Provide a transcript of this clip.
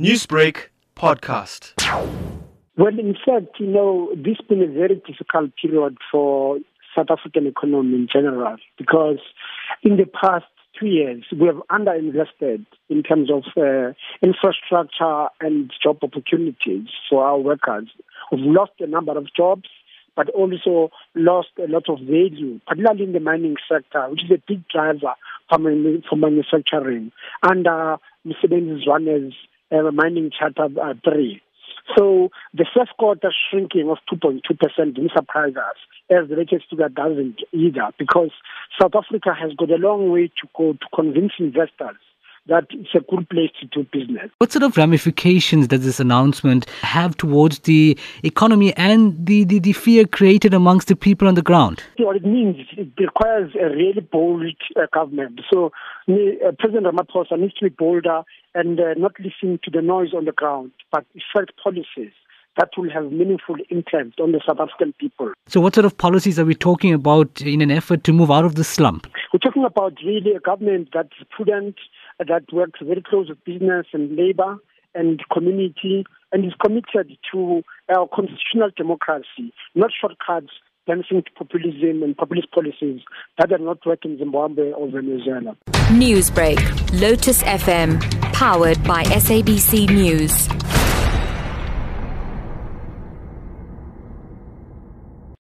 Newsbreak podcast. Well, in fact, you know, this has been a very difficult period for South African economy in general because in the past two years we have underinvested in terms of uh, infrastructure and job opportunities for our workers. We've lost a number of jobs, but also lost a lot of value, particularly in the mining sector, which is a big driver for, manufacturing. And uh, Mr. as uh, mining charter uh, 3. So the first quarter shrinking of 2.2% didn't surprise us, as the latest figure doesn't either, because South Africa has got a long way to go to convince investors that it's a good place to do business. What sort of ramifications does this announcement have towards the economy and the, the, the fear created amongst the people on the ground? What it means, it requires a really bold uh, government. So uh, President Ramaphosa needs to be bolder and uh, not listen to the noise on the ground, but effect policies that will have meaningful impact on the South African people. So, what sort of policies are we talking about in an effort to move out of the slump? We're talking about really a government that's prudent, that works very close with business and labor and community, and is committed to our constitutional democracy, not shortcuts dancing to populism and populist policies that are not working in Zimbabwe or Venezuela. Newsbreak, Lotus FM, powered by SABC News.